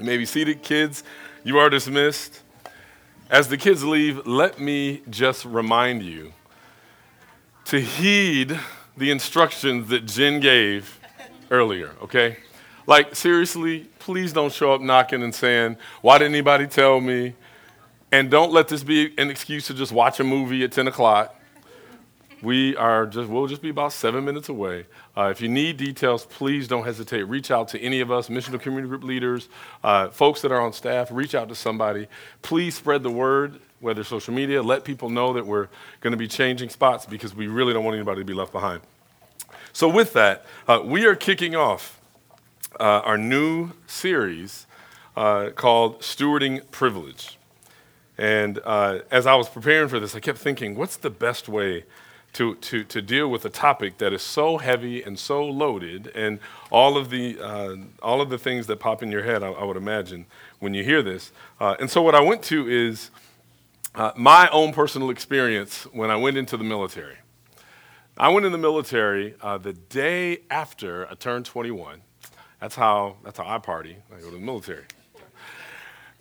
You may be seated, kids. You are dismissed. As the kids leave, let me just remind you to heed the instructions that Jen gave earlier, okay? Like, seriously, please don't show up knocking and saying, Why didn't anybody tell me? And don't let this be an excuse to just watch a movie at 10 o'clock. We are just, we'll just be about seven minutes away. Uh, if you need details, please don't hesitate. Reach out to any of us, missional community group leaders, uh, folks that are on staff. Reach out to somebody. Please spread the word, whether social media. Let people know that we're going to be changing spots because we really don't want anybody to be left behind. So, with that, uh, we are kicking off uh, our new series uh, called Stewarding Privilege. And uh, as I was preparing for this, I kept thinking, what's the best way to, to, to deal with a topic that is so heavy and so loaded, and all of the, uh, all of the things that pop in your head, I, I would imagine, when you hear this. Uh, and so, what I went to is uh, my own personal experience when I went into the military. I went in the military uh, the day after I turned 21. That's how, that's how I party. I go to the military.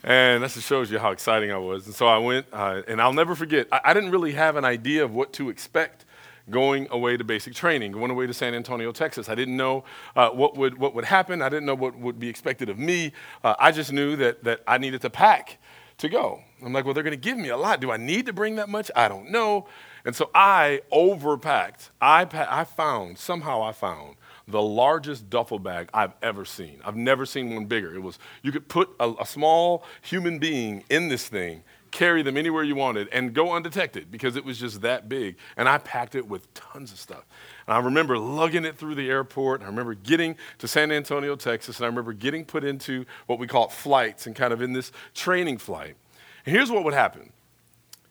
And that just shows you how exciting I was. And so I went, uh, and I'll never forget, I, I, didn't really have an idea of what to expect going away to basic training, going away to San Antonio, Texas. I didn't know uh, what, would, what would happen. I didn't know what would be expected of me. Uh, I just knew that, that I needed to pack to go. I'm like, well, they're going to give me a lot. Do I need to bring that much? I don't know. And so I overpacked. I, pa- I found, somehow I found the largest duffel bag I've ever seen. I've never seen one bigger. It was, you could put a, a, small human being in this thing, carry them anywhere you wanted, and go undetected because it was just that big. And I packed it with tons of stuff. And I remember lugging it through the airport. I remember getting to San Antonio, Texas, and I remember getting put into what we call flights and kind of in this training flight. And here's what would happen.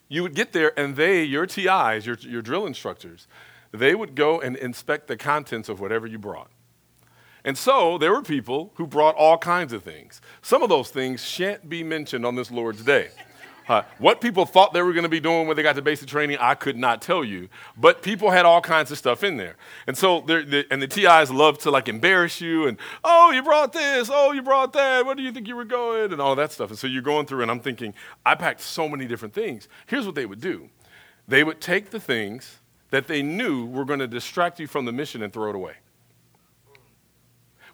You would get there, and they, your TIs, your, your drill instructors, they would go and inspect the contents of whatever you brought. And so there were people who brought all kinds of things. Some of those things shan't be mentioned on this Lord's Day. Uh, what people thought they were going to be doing when they got to basic training, I could not tell you. But people had all kinds of stuff in there, and so and the TIs love to like embarrass you and oh, you brought this, oh, you brought that. Where do you think you were going, and all that stuff. And so you're going through, and I'm thinking, I packed so many different things. Here's what they would do: they would take the things that they knew were going to distract you from the mission and throw it away.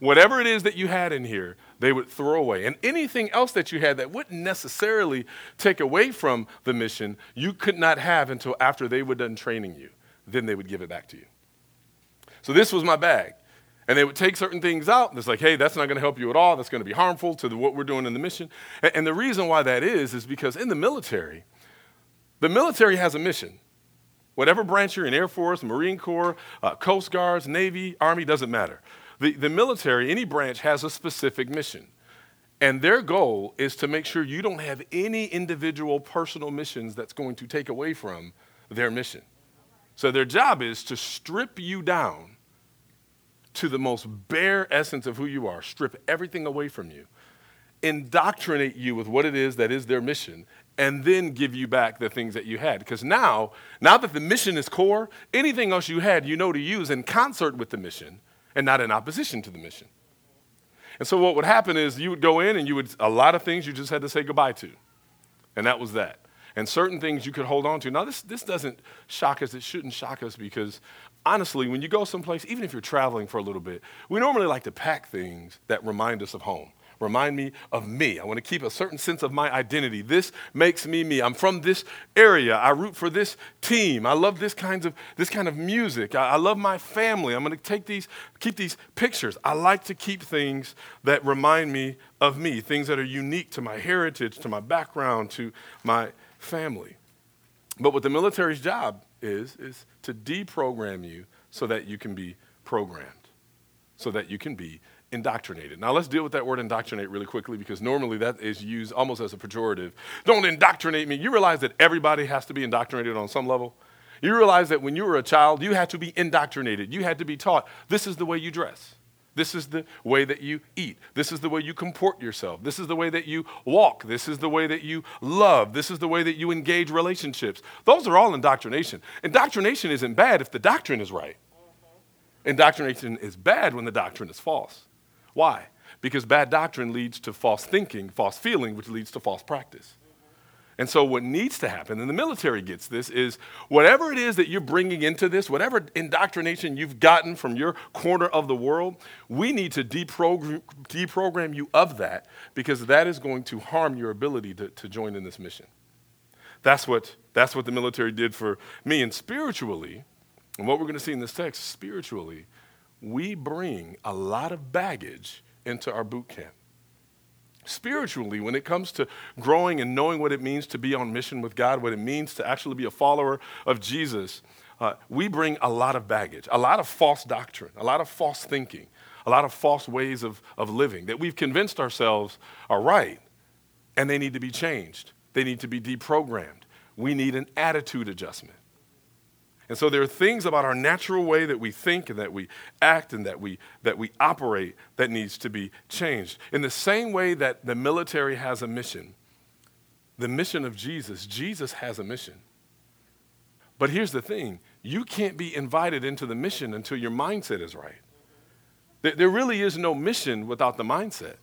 Whatever it is that you had in here, they would throw away. And anything else that you had that wouldn't necessarily take away from the mission, you could not have until after they were done training you. Then they would give it back to you. So this was my bag. And they would take certain things out. And it's like, hey, that's not going to help you at all. That's going to be harmful to the, what we're doing in the mission. And, and the reason why that is, is because in the military, the military has a mission. Whatever branch you're in, Air Force, Marine Corps, uh, Coast Guards, Navy, Army, doesn't matter. The, the military, any branch, has a specific mission. And their goal is to make sure you don't have any individual personal missions that's going to take away from their mission. So their job is to strip you down to the most bare essence of who you are, strip everything away from you, indoctrinate you with what it is that is their mission, and then give you back the things that you had. Because now, now that the mission is core, anything else you had, you know to use in concert with the mission and not in opposition to the mission. And so what would happen is you would go in and you would, a lot of things you just had to say goodbye to. And that was that. And certain things you could hold on to. Now, this, this doesn't shock us. It shouldn't shock us because honestly, when you go someplace, even if you're traveling for a little bit, we normally like to pack things that remind us of home remind me of me. I want to keep a certain sense of my identity. This makes me me. I'm from this area. I root for this team. I love this kinds of this kind of music. I, I love my family. I'm going to take these, keep these pictures. I like to keep things that remind me of me, things that are unique to my heritage, to my background, to my family. But what the military's job is, is to deprogram you so that you can be programmed, so that you can be indoctrinated. Now, let's deal with that word indoctrinate really quickly because normally that is used almost as a pejorative. Don't indoctrinate me. You realize that everybody has to be indoctrinated on some level? You realize that when you were a child, you had to be indoctrinated. You had to be taught this is the way you dress. This is the way that you eat. This is the way you comport yourself. This is the way that you walk. This is the way that you love. This is the way that you engage relationships. Those are all indoctrination. Indoctrination isn't bad if the doctrine is right. Indoctrination is bad when the doctrine is false. Why? because bad doctrine leads to false thinking, false feeling, which leads to false practice. And so, what needs to happen, and the military gets this, is whatever it is that you're bringing into this, whatever indoctrination you've gotten from your corner of the world, we need to deprogram, deprogram you of that because that is going to harm your ability to, to join in this mission. That's what, that's what the military did for me. And spiritually, and what we're going to see in this text, spiritually, we bring a lot of baggage into our boot camp spiritually, when it comes to growing and knowing what it means to be on mission with God, what it means to actually be a follower of Jesus, uh, we bring a lot of baggage, a lot of false doctrine, a lot of false thinking, a lot of false ways of, of living that we've convinced ourselves are right, and they need to be changed. They need to be deprogrammed. We need an attitude adjustment. And so there are things about our natural way that we think and that we act and that we, that we operate that needs to be changed. In the same way that the military has a mission, the mission of Jesus, Jesus has a mission. But here's the thing you can't be invited into the mission until your mindset is right. There really is no mission without the mindset.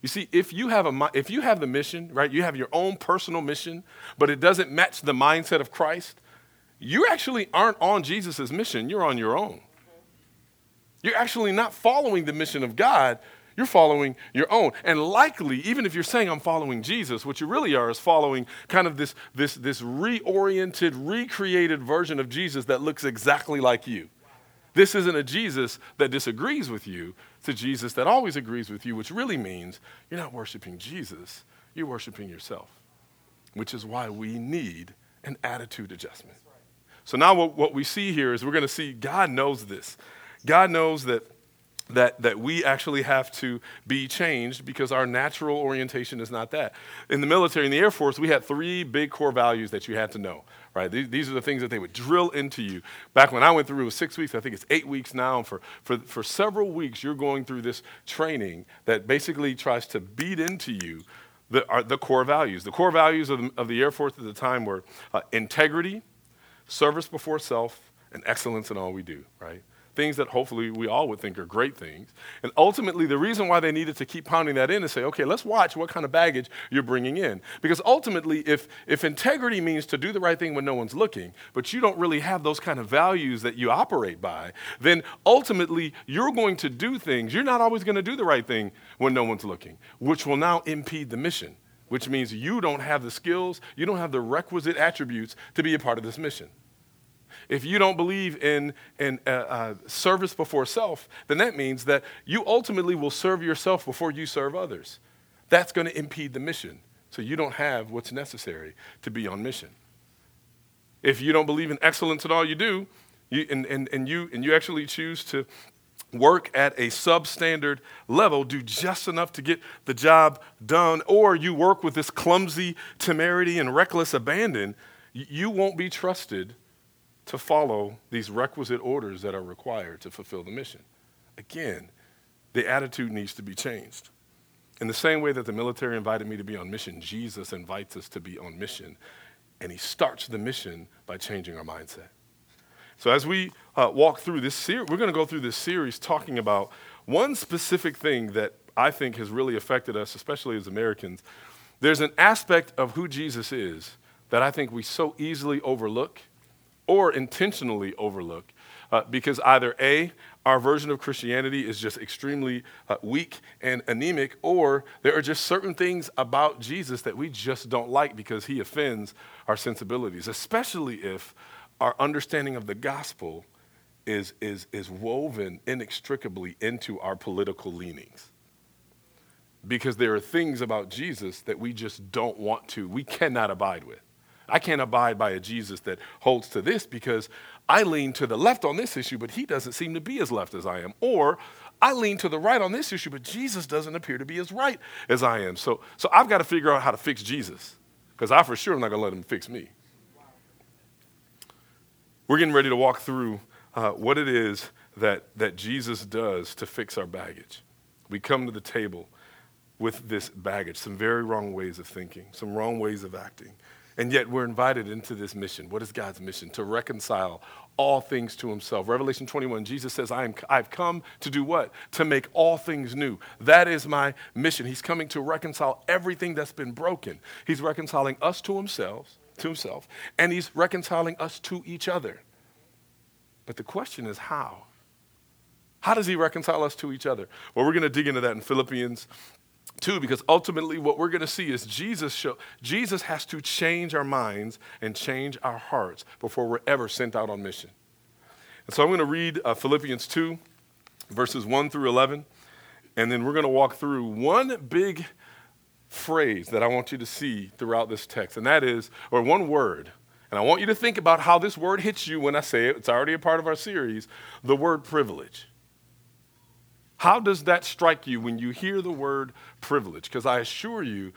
You see, if you have a if you have the mission, right, you have your own personal mission, but it doesn't match the mindset of Christ, you actually aren't on Jesus' mission, you're on your own. You're actually not following the mission of God, you're following your own. And likely, even if you're saying I'm following Jesus, what you really are is following kind of this, this, this reoriented, recreated version of Jesus that looks exactly like you. This isn't a Jesus that disagrees with you, it's a Jesus that always agrees with you, which really means you're not worshiping Jesus, you're worshiping yourself, which is why we need an attitude adjustment. So now what, what we see here is we're going to see God knows this. God knows that, that, that we actually have to be changed because our natural orientation is not that. In the military, in the Air Force, we had three big core values that you had to know, right? These, are the things that they would drill into you. Back when I went through, it was six weeks. I think it's eight weeks now. And for, for, for several weeks, you're going through this training that basically tries to beat into you the, the core values. The core values of the, of the Air Force at the time were uh, integrity, service before self, and excellence in all we do, right? Things that hopefully we all would think are great things. And ultimately, the reason why they needed to keep pounding that in is say, okay, let's watch what kind of baggage you're bringing in. Because ultimately, if, if integrity means to do the right thing when no one's looking, but you don't really have those kind of values that you operate by, then ultimately, you're going to do things. You're not always going to do the right thing when no one's looking, which will now impede the mission, which means you don't have the skills, you don't have the requisite attributes to be a part of this mission. If you don't believe in, in uh, uh, service before self, then that means that you ultimately will serve yourself before you serve others. That's going to impede the mission. So you don't have what's necessary to be on mission. If you don't believe in excellence in all you do, you, and, and, and, you, and you actually choose to work at a substandard level, do just enough to get the job done, or you work with this clumsy temerity and reckless abandon, you won't be trusted to follow these requisite orders that are required to fulfill the mission. Again, the attitude needs to be changed. In the same way that the military invited me to be on mission, Jesus invites us to be on mission. And he starts the mission by changing our mindset. So, as we uh, walk through this series, we're going to go through this series talking about one specific thing that I think has really affected us, especially as Americans. There's an aspect of who Jesus is that I think we so easily overlook or intentionally overlook uh, because either A, our version of Christianity is just extremely uh, weak and anemic, or there are just certain things about Jesus that we just don't like because he offends our sensibilities, especially if our understanding of the gospel is, is, is woven inextricably into our political leanings. Because there are things about Jesus that we just don't want to, we cannot abide with. I can't abide by a Jesus that holds to this because I lean to the left on this issue, but he doesn't seem to be as left as I am. Or I lean to the right on this issue, but Jesus doesn't appear to be as right as I am. So, so I've got to figure out how to fix Jesus because I for sure am not going to let him fix me. We're getting ready to walk through uh, what it is that, that Jesus does to fix our baggage. We come to the table with this baggage, some very wrong ways of thinking, some wrong ways of acting. And yet we're invited into this mission. What is God's mission? To reconcile all things to himself. Revelation 21, Jesus says, I am, I've come to do what? To make all things new. That is my mission. He's coming to reconcile everything that's been broken. He's reconciling us to himself, to himself, and he's reconciling us to each other. But the question is how? How does he reconcile us to each other? Well, we're going to dig into that in Philippians 2 because ultimately what we're going to see is Jesus show, Jesus has to change our minds and change our hearts before we're ever sent out on mission. And so I'm going to read uh, Philippians 2 verses 1 through 11 and then we're going to walk through one big phrase that I want you to see throughout this text and that is or one word and I want you to think about how this word hits you when I say it. It's already a part of our series, the word privilege. How does that strike you when you hear the word privilege? Because I assure you,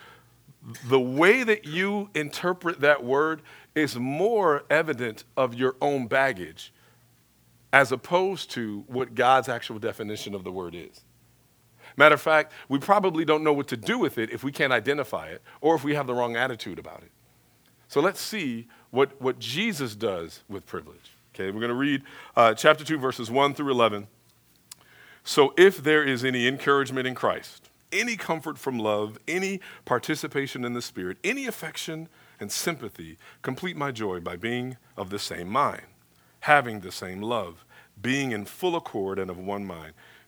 the way that you interpret that word is more evident of your own baggage as opposed to what God's actual definition of the word is. Matter of fact, we probably don't know what to do with it if we can't identify it or if we have the wrong attitude about it. So let's see what, what Jesus does with privilege. Okay, we're going to read uh, chapter 2, verses 1 through 11. So, if there is any encouragement in Christ, any comfort from love, any participation in the Spirit, any affection and sympathy, complete my joy by being of the same mind, having the same love, being in full accord and of one mind.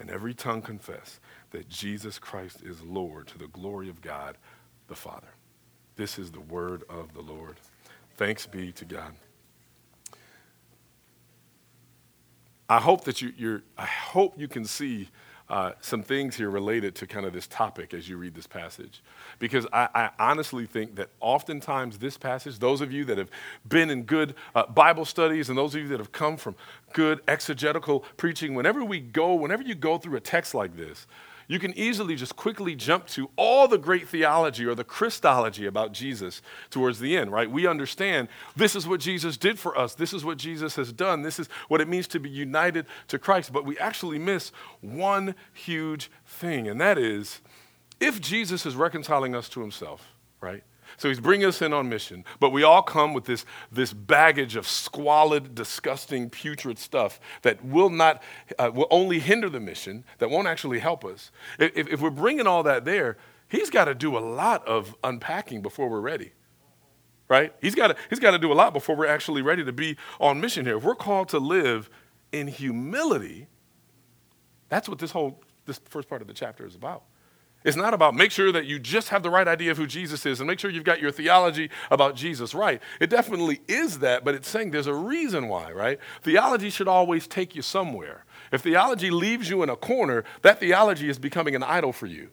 and every tongue confess that Jesus Christ is Lord to the glory of God the Father. This is the word of the Lord. Thanks be to God. I hope that you, I hope you can see uh, some things here related to kind of this topic as you read this passage. Because I, I, honestly think that oftentimes this passage, those of you that have been in good uh, Bible studies and those of you that have come from good exegetical preaching, whenever we go, whenever you go through a text like this, you can easily just quickly jump to all the great theology or the Christology about Jesus towards the end, right? We understand this is what Jesus did for us, this is what Jesus has done, this is what it means to be united to Christ. But we actually miss one huge thing, and that is if Jesus is reconciling us to himself, right? So he's bringing us in on mission, but we all come with this, this baggage of squalid, disgusting, putrid stuff that will not, uh, will only hinder the mission, that won't actually help us. If, if we're bringing all that there, he's got to do a lot of unpacking before we're ready. Right? He's got he's got to do a lot before we're actually ready to be on mission here. If we're called to live in humility, that's what this whole this first part of the chapter is about. It's not about make sure that you just have the right idea of who Jesus is and make sure you've got your theology about Jesus right. It definitely is that, but it's saying there's a reason why, right? Theology should always take you somewhere. If theology leaves you in a corner, that theology is becoming an idol for you.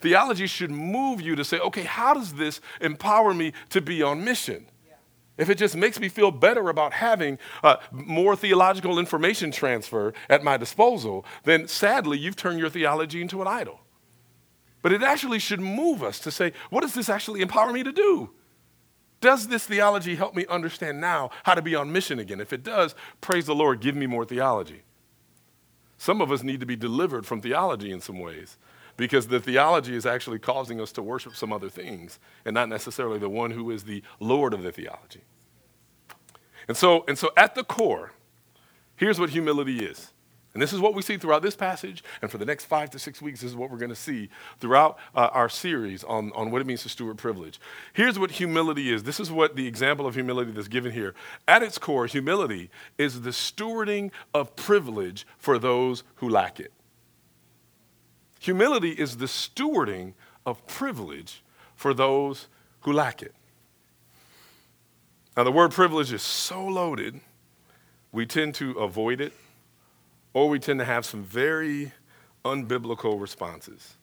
Theology should move you to say, okay, how does this empower me to be on mission? If it just makes me feel better about having uh, more theological information transfer at my disposal, then sadly, you've turned your theology into an idol. But it actually should move us to say, what does this actually empower me to do? Does this theology help me understand now how to be on mission again? If it does, praise the Lord, give me more theology. Some of us need to be delivered from theology in some ways because the theology is actually causing us to worship some other things and not necessarily the one who is the Lord of the theology. And so, and so at the core, here's what humility is And this is what we see throughout this passage, and for the next five to six weeks, this is what we're going to see throughout uh, our series on, on what it means to steward privilege. Here's what humility is this is what the example of humility that's given here. At its core, humility is the stewarding of privilege for those who lack it. Humility is the stewarding of privilege for those who lack it. Now, the word privilege is so loaded, we tend to avoid it or we tend to have some very unbiblical responses.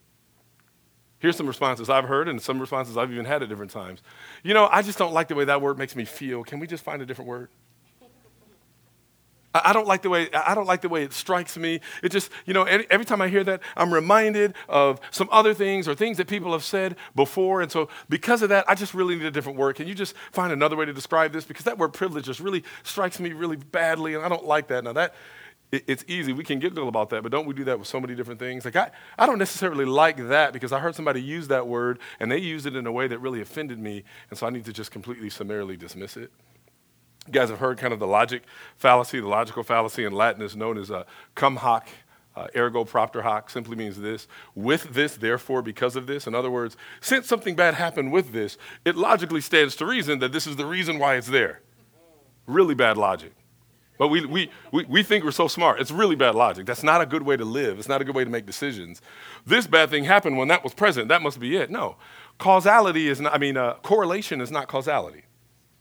Here's some responses I've heard, and some responses I've even had at different times. You know, I just don't like the way that word makes me feel. Can we just find a different word? I don't like the way I don't like the way it strikes me. It just, you know, every time I hear that, I'm reminded of some other things or things that people have said before. And so because of that, I just really need a different word. Can you just find another way to describe this? Because that word privilege just really strikes me really badly, and I don't like that. Now that it, it's easy. We can giggle about that, but don't we do that with so many different things? Like, I, I don't necessarily like that because I heard somebody use that word and they used it in a way that really offended me, and so I need to just completely summarily dismiss it. You guys have heard kind of the logic fallacy. The logical fallacy in Latin is known as a cum hoc, uh, ergo propter hoc, simply means this. With this, therefore, because of this. In other words, since something bad happened with this, it logically stands to reason that this is the reason why it's there. Really bad logic. But we, we, we, we think we're so smart. It's really bad logic. That's not a good way to live. It's not a good way to make decisions. This bad thing happened when that was present. That must be it. No. Causality is not, I mean, uh, correlation is not causality.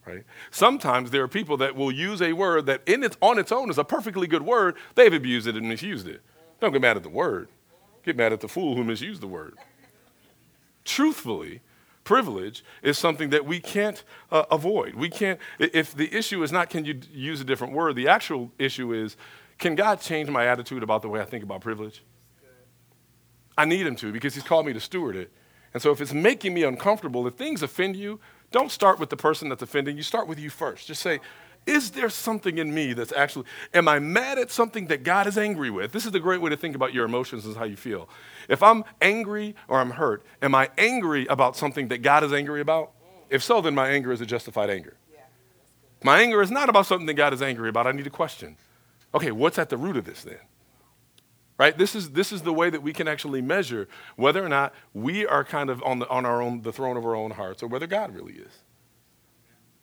Right? Sometimes there are people that will use a word that in its, on its own is a perfectly good word. They've abused it and misused it. Don't get mad at the word. Get mad at the fool who misused the word. Truthfully, privilege is something that we can't uh, avoid. We can't, if the issue is not can you use a different word, the actual issue is can God change my attitude about the way I think about privilege? I need Him to because He's called me to steward it. And so if it's making me uncomfortable, if things offend you, don't start with the person that's offending you, start with you first. Just say, is there something in me that's actually, am I mad at something that God is angry with? This is the great way to think about your emotions and how you feel. If I'm angry or I'm hurt, am I angry about something that God is angry about? If so, then my anger is a justified anger. My anger is not about something that God is angry about. I need to question. Okay, what's at the root of this then? Right? This is, this is the way that we can actually measure whether or not we are kind of on, the, on our own, the throne of our own hearts or whether God really is.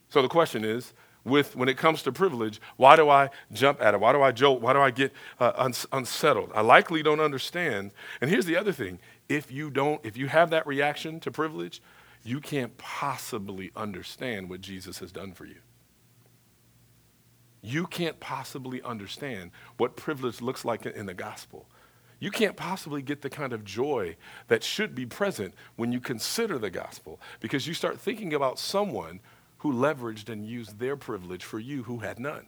So the question is with when it comes to privilege why do i jump at it? Why do i jolt? Why do i get uh, uns- unsettled? I likely don't understand. And here's the other thing. If you don't if you have that reaction to privilege you can't possibly understand what jesus has done for you. You can't possibly understand what privilege looks like in the gospel. You can't possibly get the kind of joy that should be present when you consider the gospel because you start thinking about someone who leveraged and used their privilege for you who had none.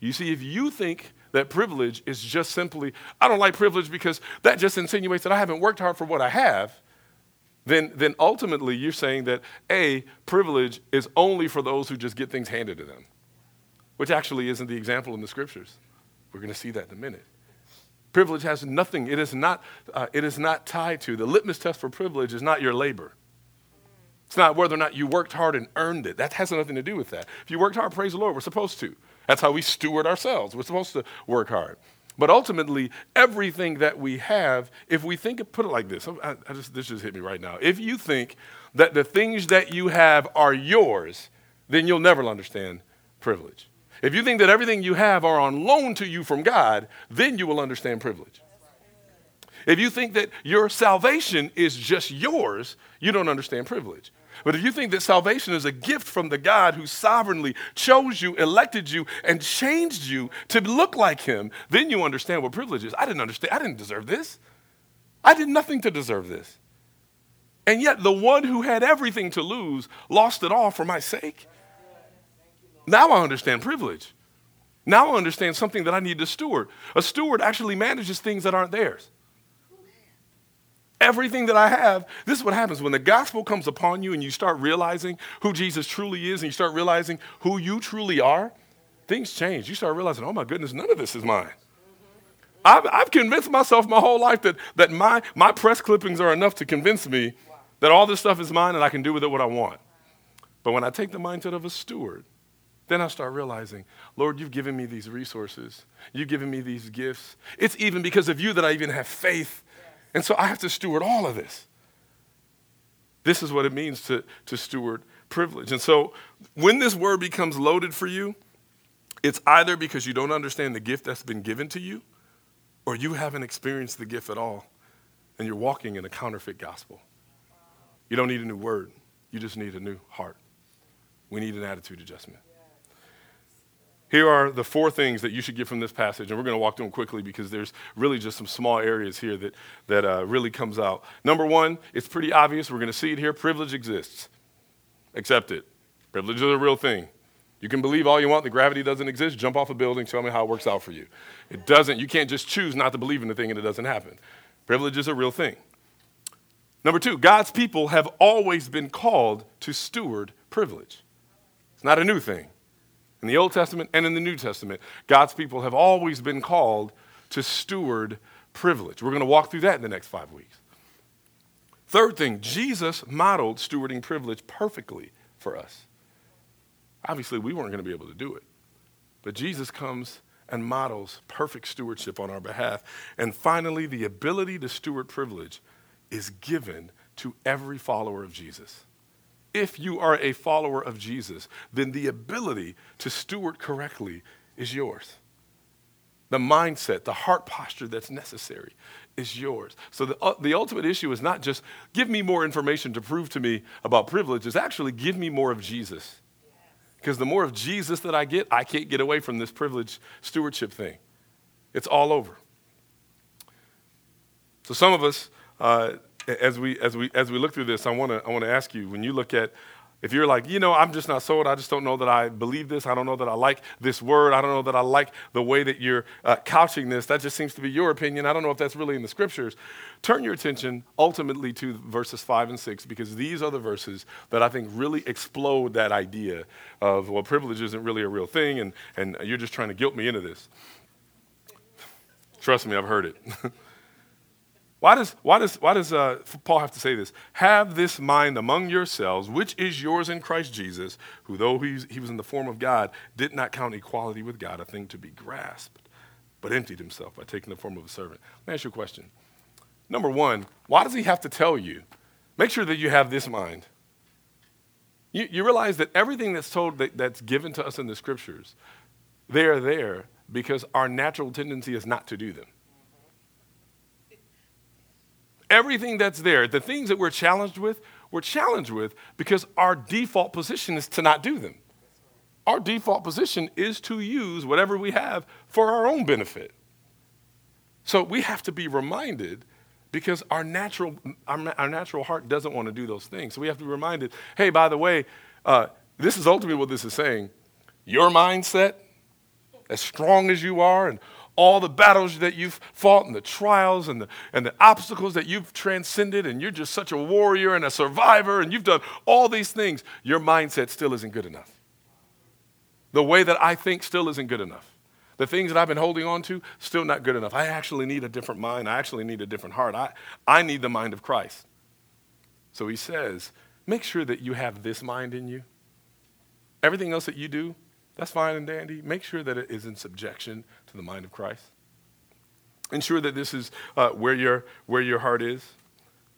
You see, if you think that privilege is just simply, I don't like privilege because that just insinuates that I haven't worked hard for what I have, then, then ultimately you're saying that A, privilege is only for those who just get things handed to them, which actually isn't the example in the scriptures. We're going to see that in a minute. Privilege has nothing, it is, not, uh, it is not tied to, the litmus test for privilege is not your labor. It's not whether or not you worked hard and earned it. That has nothing to do with that. If you worked hard, praise the Lord. We're supposed to. That's how we steward ourselves. We're supposed to work hard. But ultimately, everything that we have, if we think, put it like this, oh, I, I just, this just hit me right now. If you think that the things that you have are yours, then you'll never understand privilege. If you think that everything you have are on loan to you from God, then you will understand privilege. If you think that your salvation is just yours, you don't understand privilege. But if you think that salvation is a gift from the God who sovereignly chose you, elected you, and changed you to look like him, then you understand what privilege is. I didn't understand. I didn't deserve this. I did nothing to deserve this. And yet, the one who had everything to lose lost it all for my sake. Now I understand privilege. Now I understand something that I need to steward. A steward actually manages things that aren't theirs everything that I have. This is what happens when the gospel comes upon you and you start realizing who Jesus truly is and you start realizing who you truly are, things change. You start realizing, oh my goodness, none of this is mine. I've, I've convinced myself my whole life that, that my, my press clippings are enough to convince me that all this stuff is mine and I can do with it what I want. But when I take the mindset of a steward, then I start realizing, Lord, you've given me these resources. You've given me these gifts. It's even because of you that I even have faith. And so I have to steward all of this. This is what it means to, to steward privilege. And so when this word becomes loaded for you, it's either because you don't understand the gift that's been given to you, or you haven't experienced the gift at all, and you're walking in a counterfeit gospel. You don't need a new word, you just need a new heart. We need an attitude adjustment. Here are the four things that you should get from this passage, and we're going to walk through them quickly because there's really just some small areas here that, that uh, really comes out. Number one, it's pretty obvious. We're going to see it here. Privilege exists. Accept it. Privilege is a real thing. You can believe all you want that gravity doesn't exist. Jump off a building, tell me how it works out for you. It doesn't. You can't just choose not to believe in the thing and it doesn't happen. Privilege is a real thing. Number two, God's people have always been called to steward privilege. It's not a new thing. In the Old Testament and in the New Testament, God's people have always been called to steward privilege. We're going to walk through that in the next five weeks. Third thing, Jesus modeled stewarding privilege perfectly for us. Obviously, we weren't going to be able to do it, but Jesus comes and models perfect stewardship on our behalf. And finally, the ability to steward privilege is given to every follower of Jesus if you are a follower of Jesus, then the ability to steward correctly is yours. The mindset, the heart posture that's necessary is yours. So the, uh, the ultimate issue is not just give me more information to prove to me about privilege, it's actually give me more of Jesus. Because the more of Jesus that I get, I can't get away from this privilege stewardship thing. It's all over. So some of us, uh, as we as we as we look through this, I want to I want to ask you when you look at if you're like, you know, I'm just not sold. I just don't know that I believe this. I don't know that I like this word. I don't know that I like the way that you're uh, couching this. That just seems to be your opinion. I don't know if that's really in the scriptures. Turn your attention ultimately to verses five and six because these are the verses that I think really explode that idea of, well, privilege isn't really a real thing and, and you're just trying to guilt me into this. Trust me, I've heard it. Why does, why does, why does uh, Paul have to say this? Have this mind among yourselves, which is yours in Christ Jesus, who, though he, he was in the form of God, did not count equality with God a thing to be grasped, but emptied himself by taking the form of a servant. Let me ask you a question. Number one, why does he have to tell you? Make sure that you have this mind. You, you realize that everything that's told that, that's given to us in the scriptures, they are there because our natural tendency is not to do them everything that's there, the things that we're challenged with, we're challenged with because our default position is to not do them. Our default position is to use whatever we have for our own benefit. So we have to be reminded because our natural, our, our natural heart doesn't want to do those things. So we have to be reminded hey, by the way, uh, this is ultimately what this is saying. Your mindset, as strong as you are, and all the battles that you've fought and the trials and the, and the obstacles that you've transcended, and you're just such a warrior and a survivor, and you've done all these things, your mindset still isn't good enough. The way that I think still isn't good enough. The things that I've been holding on to, still not good enough. I actually need a different mind. I actually need a different heart. I, I need the mind of Christ. So he says, make sure that you have this mind in you. Everything else that you do, that's fine and dandy. Make sure that it is in subjection to the mind of Christ. Ensure that this is uh, where, your, where your heart is.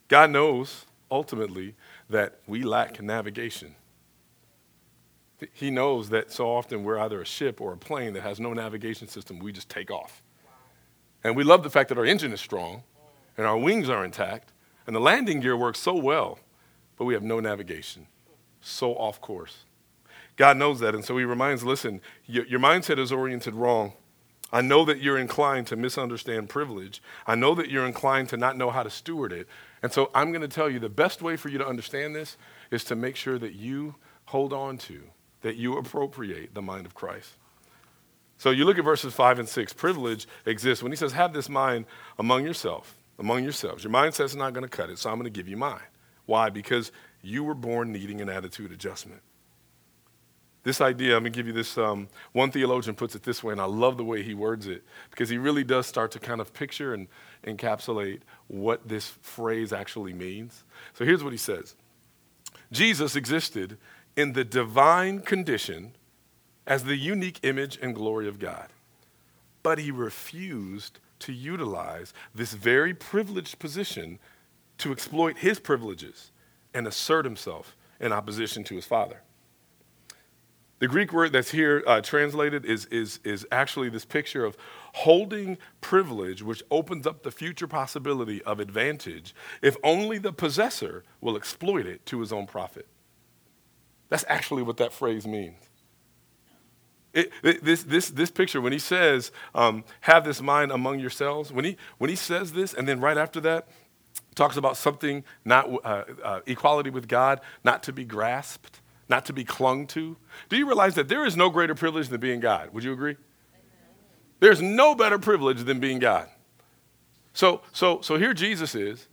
God knows ultimately that we lack navigation. He knows that so often we're either a ship or a plane that has no navigation system. We just take off. And we love the fact that our engine is strong and our wings are intact and the landing gear works so well, but we have no navigation. So off course. God knows that. And so he reminds listen, your, your mindset is oriented wrong. I know that you're inclined to misunderstand privilege. I know that you're inclined to not know how to steward it. And so I'm going to tell you the best way for you to understand this is to make sure that you hold on to, that you appropriate the mind of Christ. So you look at verses 5 and 6. Privilege exists. When he says, have this mind among yourself, among yourselves, your mindset's not going to cut it, so I'm going to give you mine. Why? Because you were born needing an attitude adjustment. This idea, I'm going to give you this. Um, one theologian puts it this way, and I love the way he words it because he really does start to kind of picture and encapsulate what this phrase actually means. So here's what he says Jesus existed in the divine condition as the unique image and glory of God. But he refused to utilize this very privileged position to exploit his privileges and assert himself in opposition to his father. The Greek word that's here uh, translated is, is, is actually this picture of holding privilege, which opens up the future possibility of advantage if only the possessor will exploit it to his own profit. That's actually what that phrase means. It, this, this, this picture, when he says, um, have this mind among yourselves, when he, when he says this, and then right after that, talks about something not uh, uh, equality with God, not to be grasped, not to be clung to. Do you realize that there is no greater privilege than being God? Would you agree? There's no better privilege than being God. So, so, so here Jesus is,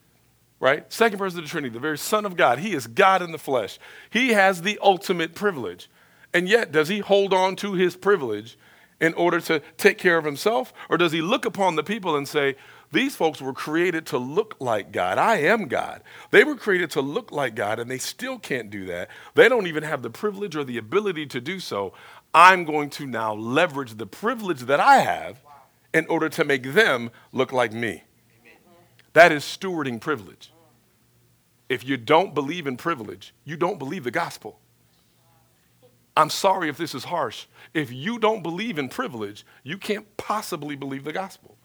right? Second person of the Trinity, the very Son of God. He is God in the flesh. He has the ultimate privilege. And yet, does he hold on to his privilege in order to take care of himself? Or does he look upon the people and say, these folks were created to look like God. I am God. They were created to look like God, and they still can't do that. They don't even have the privilege or the ability to do so. I'm going to now leverage the privilege that I have in order to make them look like me. That is stewarding privilege. If you don't believe in privilege, you don't believe the gospel. I'm sorry if this is harsh. If you don't believe in privilege, you can't possibly believe the gospel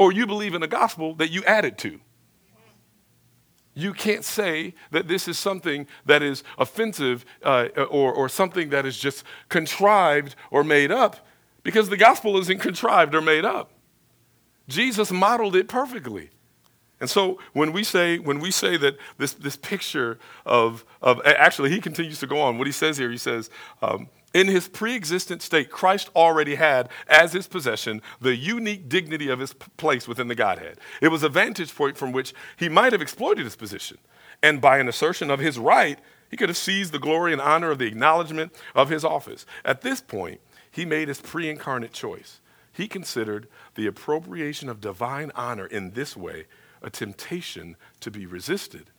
or you believe in a gospel that you added to. You can't say that this is something that is offensive uh, or, or something that is just contrived or made up because the gospel isn't contrived or made up. Jesus modeled it perfectly. And so when we say, when we say that this, this picture of, of, actually, he continues to go on. What he says here, he says, um, in his pre existent state, Christ already had as his possession the unique dignity of his place within the Godhead. It was a vantage point from which he might have exploited his position. And by an assertion of his right, he could have seized the glory and honor of the acknowledgement of his office. At this point, he made his pre incarnate choice. He considered the appropriation of divine honor in this way a temptation to be resisted,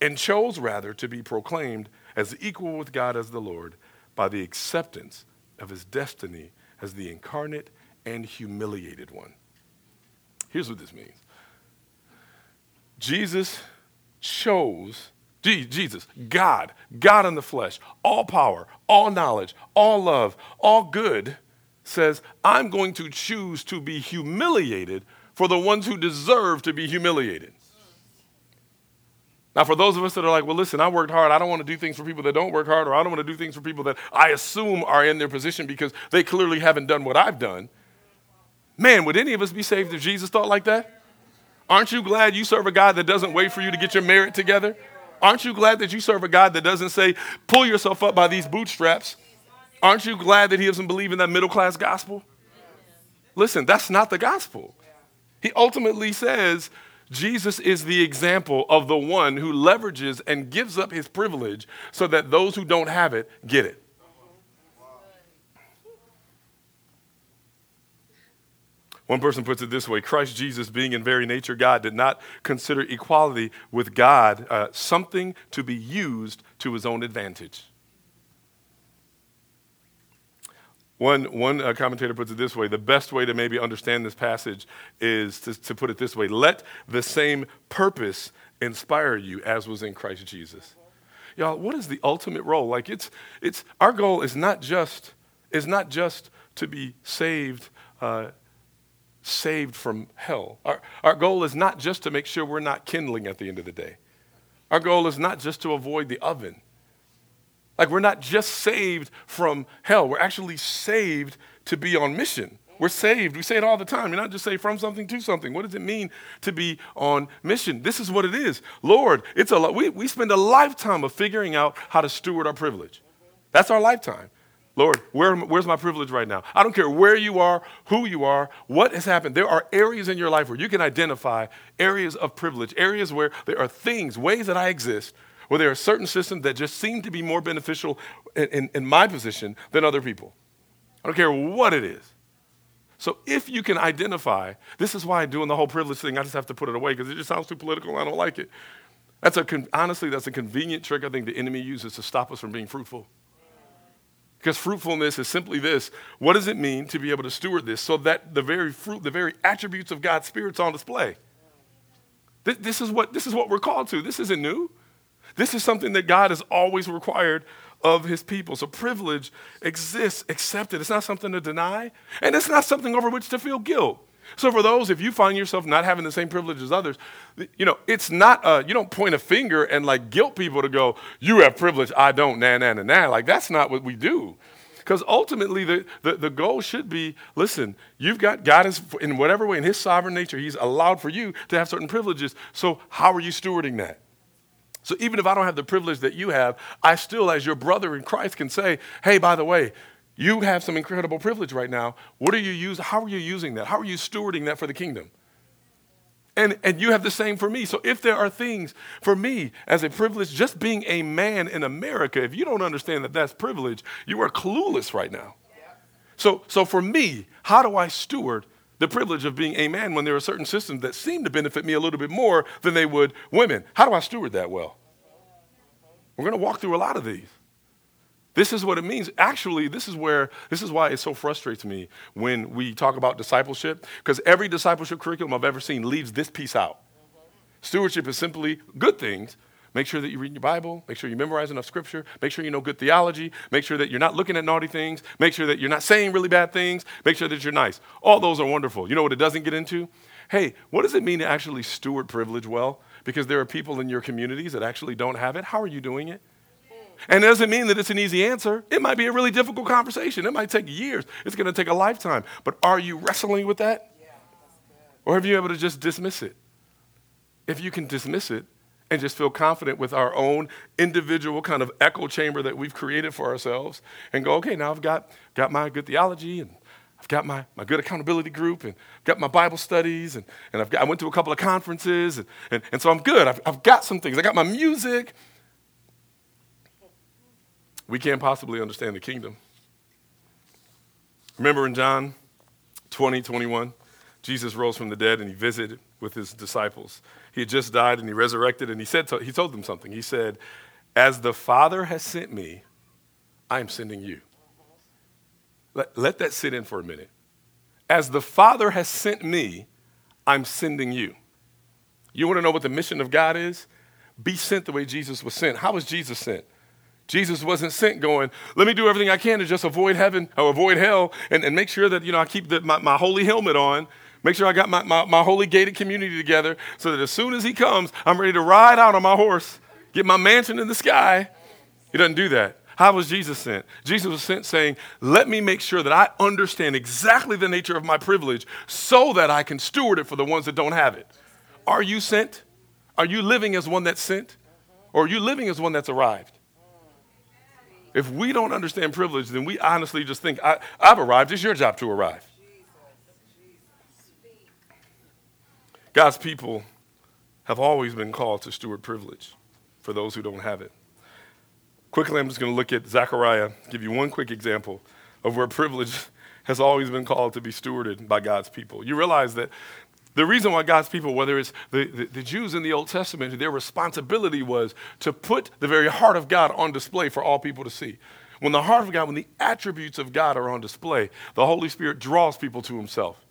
and chose rather to be proclaimed as equal with God as the Lord by the acceptance of his destiny as the incarnate and humiliated one. Here's what this means Jesus chose, Jesus, God, God in the flesh, all power, all knowledge, all love, all good, says, I'm going to choose to be humiliated for the ones who deserve to be humiliated. Now, for those of us that are like, well, listen, I worked hard. I don't want to do things for people that don't work hard, or I don't want to do things for people that I assume are in their position because they clearly haven't done what I've done. Man, would any of us be saved if Jesus thought like that? Aren't you glad you serve a God that doesn't wait for you to get your merit together? Aren't you glad that you serve a God that doesn't say, pull yourself up by these bootstraps? Aren't you glad that He doesn't believe in that middle class gospel? Listen, that's not the gospel. He ultimately says, Jesus is the example of the one who leverages and gives up his privilege so that those who don't have it get it. One person puts it this way Christ Jesus, being in very nature God, did not consider equality with God uh, something to be used to his own advantage. One, one uh, commentator puts it this way the best way to maybe understand this passage is to, to put it this way let the same purpose inspire you as was in Christ Jesus. Y'all, what is the ultimate role? Like it's, it's our goal is not just, is not just to be saved, uh, saved from hell. Our, our goal is not just to make sure we're not kindling at the end of the day. Our goal is not just to avoid the oven. Like, we're not just saved from hell, we're actually saved to be on mission. We're saved. We say it all the time. You're not just saved from something to something. What does it mean to be on mission? This is what it is. Lord, it's a we, we spend a lifetime of figuring out how to steward our privilege. That's our lifetime. Lord, where, where's my privilege right now? I don't care where you are, who you are, what has happened. There are areas in your life where you can identify areas of privilege, areas where there are things, ways that I exist where there are certain systems that just seem to be more beneficial in, in, in my position than other people. I don't care what it is. So if you can identify, this is why doing the whole privilege thing, I just have to put it away because it just sounds too political and I don't like it. That's a, honestly, that's a convenient trick I think the enemy uses to stop us from being fruitful. Because fruitfulness is simply this what does it mean to be able to steward this so that the very fruit, the very attributes of God's Spirit's on display? This, this, is what, this is what we're called to. This isn't new. This is something that God has always required of his people. So privilege exists, accepted. It's not something to deny, and it's not something over which to feel guilt. So for those, if you find yourself not having the same privilege as others, you know, it's not, uh, you don't point a finger and like guilt people to go, you have privilege, I don't, nah, nah, nah, nah. Like that's not what we do. Because ultimately the, the, the goal should be, listen, you've got, God is, in whatever way, in his sovereign nature, he's allowed for you to have certain privileges. So how are you stewarding that? So even if I don't have the privilege that you have, I still, as your brother in Christ, can say, hey, by the way, you have some incredible privilege right now. What are you using? How are you using that? How are you stewarding that for the kingdom? And, and you have the same for me. So if there are things for me as a privilege, just being a man in America, if you don't understand that that's privilege, you are clueless right now. So, so for me, how do I steward the privilege of being a man when there are certain systems that seem to benefit me a little bit more than they would women? How do I steward that well? We're going to walk through a lot of these. This is what it means. Actually, this is where this is why it so frustrates me when we talk about discipleship because every discipleship curriculum I've ever seen leaves this piece out. Stewardship is simply good things. Make sure that you read your Bible. Make sure you memorize enough scripture. Make sure you know good theology. Make sure that you're not looking at naughty things. Make sure that you're not saying really bad things. Make sure that you're nice. All those are wonderful. You know what it doesn't get into? Hey, what does it mean to actually steward privilege well? Because there are people in your communities that actually don't have it. How are you doing it? And it doesn't mean that it's an easy answer. It might be a really difficult conversation. It might take years. It's going to take a lifetime. But are you wrestling with that? Yeah, or have you able to just dismiss it? If you can dismiss it and just feel confident with our own individual kind of echo chamber that we've created for ourselves and go, okay, now I've got, got my good theology and I've got my, my good accountability group and I've got my Bible studies and, and I've got, I went to a couple of conferences and, and, and so I'm good. I've, I've got some things. I got my music we can't possibly understand the kingdom. Remember in John 20, 21, Jesus rose from the dead and he visited with his disciples. He had just died and he resurrected and he said he told them something. He said, "As the Father has sent me, I am sending you." Let, let that sit in for a minute. As the Father has sent me, I'm sending you. You want to know what the mission of God is? Be sent the way Jesus was sent. How was Jesus sent? Jesus wasn't sent going, let me do everything I can to just avoid heaven or avoid hell and, and make sure that, you know, I keep the, my, my holy helmet on, make sure I got my, my, my holy gated community together so that as soon as he comes, I'm ready to ride out on my horse, get my mansion in the sky. He doesn't do that. How was Jesus sent? Jesus was sent saying, Let me make sure that I understand exactly the nature of my privilege so that I can steward it for the ones that don't have it. Are you sent? Are you living as one that's sent? Or are you living as one that's arrived? If we don't understand privilege, then we honestly just think, I, have arrived. It's your job to arrive. God's people have always been called to steward privilege for those who don't have it. Quickly, I'm just going to look at Zechariah, give you one quick example of where privilege has always been called to be stewarded by God's people. You realize that the reason why God's people, whether it's the, the, the, Jews in the Old Testament, their responsibility was to put the very heart of God on display for all people to see. When the heart of God, when the attributes of God are on display, the Holy Spirit draws people to Himself.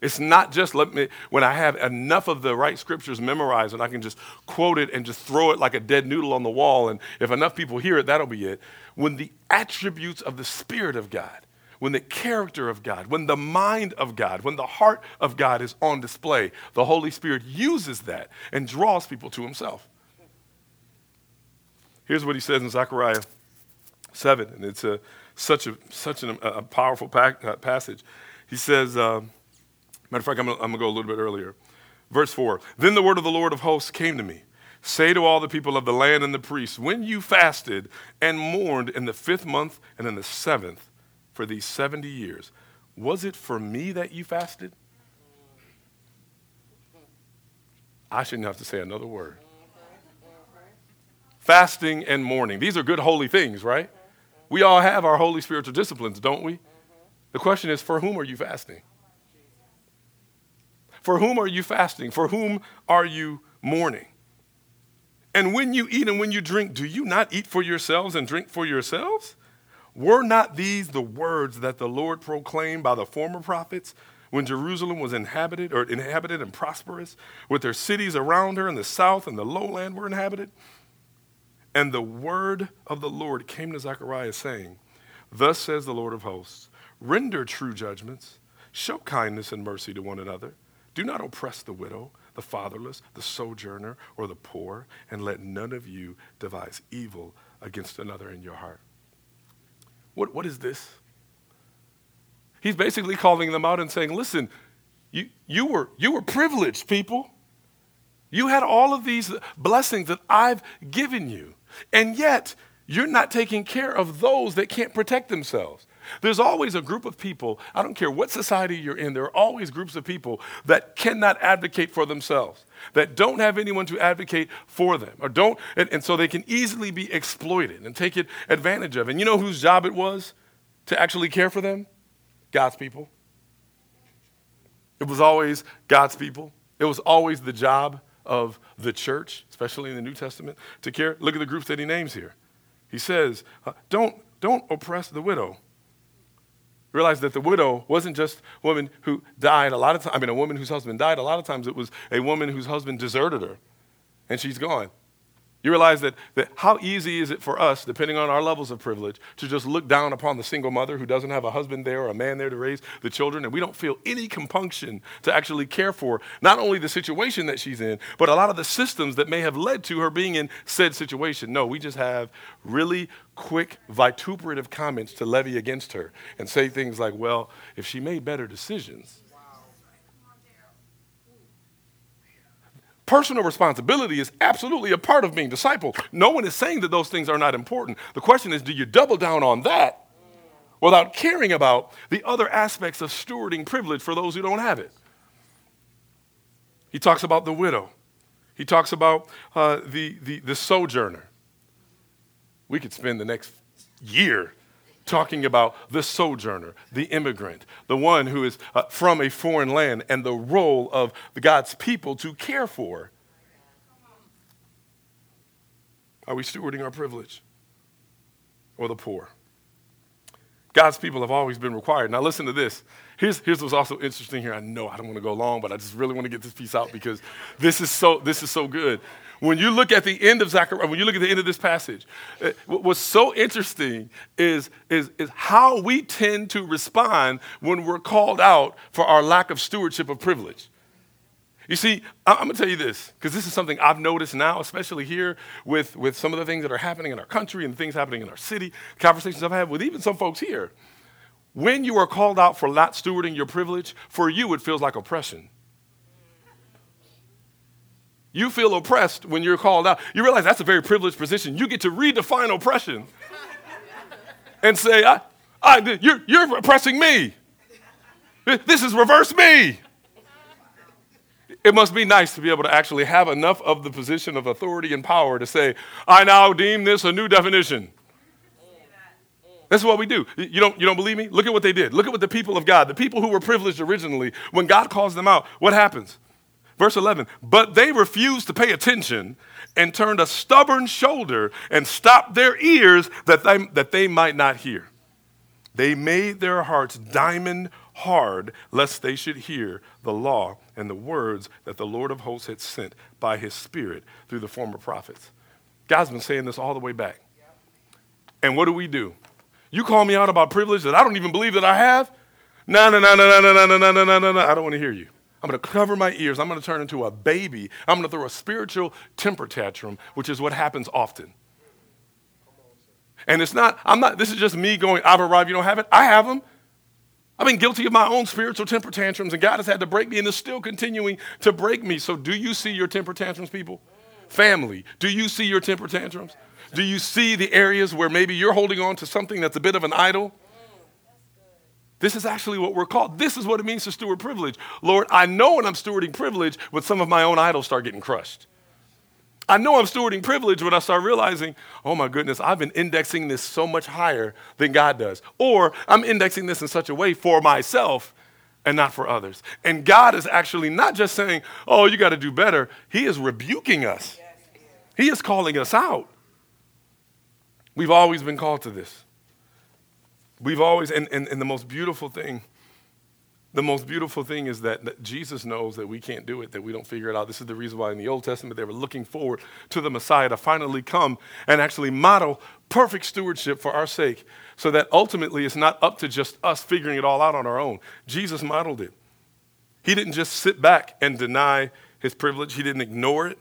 It's not just let me, when I have enough of the right scriptures memorized and I can just quote it and just throw it like a dead noodle on the wall, and if enough people hear it, that'll be it. When the attributes of the Spirit of God when the character of God, when the mind of God, when the heart of God is on display, the Holy Spirit uses that and draws people to himself. Here's what he says in Zechariah 7, and it's a, such, a, such an, a powerful uh, passage. He says, uh, matter of fact, I'm going to go a little bit earlier. Verse 4 Then the word of the Lord of hosts came to me. Say to all the people of the land and the priests, when you fasted and mourned in the fifth month and in the seventh, for these 70 years, was it for me that you fasted? I shouldn't have to say another word. Fasting and mourning. These are good holy things, right? We all have our holy spiritual disciplines, don't we? The question is for whom are you fasting? For whom are you fasting? For whom are you mourning? And when you eat and when you drink, do you not eat for yourselves and drink for yourselves? Were not these the words that the Lord proclaimed by the former prophets when Jerusalem was inhabited or inhabited and prosperous, with their cities around her in the south and the lowland were inhabited? And the word of the Lord came to Zechariah, saying, Thus says the Lord of hosts, render true judgments, show kindness and mercy to one another. Do not oppress the widow, the fatherless, the sojourner, or the poor, and let none of you devise evil against another in your heart. What, what is this? He's basically calling them out and saying, listen, you, you, were, you were privileged, people. You had all of these blessings that I've given you. And yet, you're not taking care of those that can't protect themselves. There's always a group of people, I don't care what society you're in, there are always groups of people that cannot advocate for themselves, that don't have anyone to advocate for them, or don't, and, and so they can easily be exploited and taken advantage of. And you know whose job it was to actually care for them? God's people. It was always God's people. It was always the job of the church, especially in the New Testament, to care. Look at the groups that he names here. He says, uh, don't, don't oppress the widow realize that the widow wasn't just a woman who died a lot of times, I mean, a woman whose husband died. A lot of times it was a woman whose husband deserted her and she's gone. You realize that, that how easy is it for us, depending on our levels of privilege, to just look down upon the single mother who doesn't have a husband there or a man there to raise the children, and we don't feel any compunction to actually care for not only the situation that she's in, but a lot of the systems that may have led to her being in said situation. No, we just have really quick, vituperative comments to levy against her and say things like, well, if she made better decisions, Personal responsibility is absolutely a part of being discipled. No one is saying that those things are not important. The question is do you double down on that without caring about the other aspects of stewarding privilege for those who don't have it? He talks about the widow, he talks about uh, the, the, the sojourner. We could spend the next year talking about the sojourner, the immigrant, the one who is uh, from a foreign land, and the role of God's people to care for. Are we stewarding our privilege or the poor? God's people have always been required. Now, listen to this. Here's, here's what's also interesting here. I know I don't want to go long, but I just really want to get this piece out because this is so, this is so good. When you look at the end of Zechariah, when you look at the end of this passage, uh, what's so interesting is, is, is how we tend to respond when we're called out for our lack of stewardship of privilege. You see, I'm going to tell you this, because this is something I've noticed now, especially here with, with some of the things that are happening in our country and things happening in our city, conversations I've had with even some folks here. When you are called out for not stewarding your privilege, for you it feels like oppression. You feel oppressed when you're called out. You realize that's a very privileged position. You get to redefine oppression and say, I, I, you're, you're oppressing me. This is reverse me. It must be nice to be able to actually have enough of the position of authority and power to say, I now deem this a new definition. This is what we do. You don't, you don't believe me? Look at what they did. Look at what the people of God, the people who were privileged originally, when God calls them out, what happens? Verse 11, but they refused to pay attention and turned a stubborn shoulder and stopped their ears that they, that they might not hear. They made their hearts diamond hard, lest they should hear the law and the words that the Lord of hosts had sent by his Spirit through the former prophets. God's been saying this all the way back. And what do we do? You call me out about privilege that I don't even believe that I have? No, no, no, no, no, no, no, no, no, no, no, no. I don't want to hear you. I'm going to cover my ears. I'm going to turn into a baby. I'm going to throw a spiritual temper tantrum, which is what happens often. And it's not, I'm not, this is just me going, I've arrived, you don't have it. I have them. I've been guilty of my own spiritual temper tantrums, and God has had to break me and is still continuing to break me. So, do you see your temper tantrums, people? Family, do you see your temper tantrums? Do you see the areas where maybe you're holding on to something that's a bit of an idol? This is actually what we're called. This is what it means to steward privilege. Lord, I know when I'm stewarding privilege when some of my own idols start getting crushed. I know I'm stewarding privilege when I start realizing, oh my goodness, I've been indexing this so much higher than God does. Or I'm indexing this in such a way for myself and not for others. And God is actually not just saying, oh, you got to do better, He is rebuking us, He is calling us out. We've always been called to this. We've always, and, and, and the most beautiful thing, the most beautiful thing is that, that, Jesus knows that we can't do it, that we don't figure it out. This is the reason why in the Old Testament they were looking forward to the Messiah to finally come and actually model perfect stewardship for our sake, so that ultimately it's not up to just us figuring it all out on our own. Jesus modeled it. He didn't just sit back and deny his privilege, he didn't ignore it.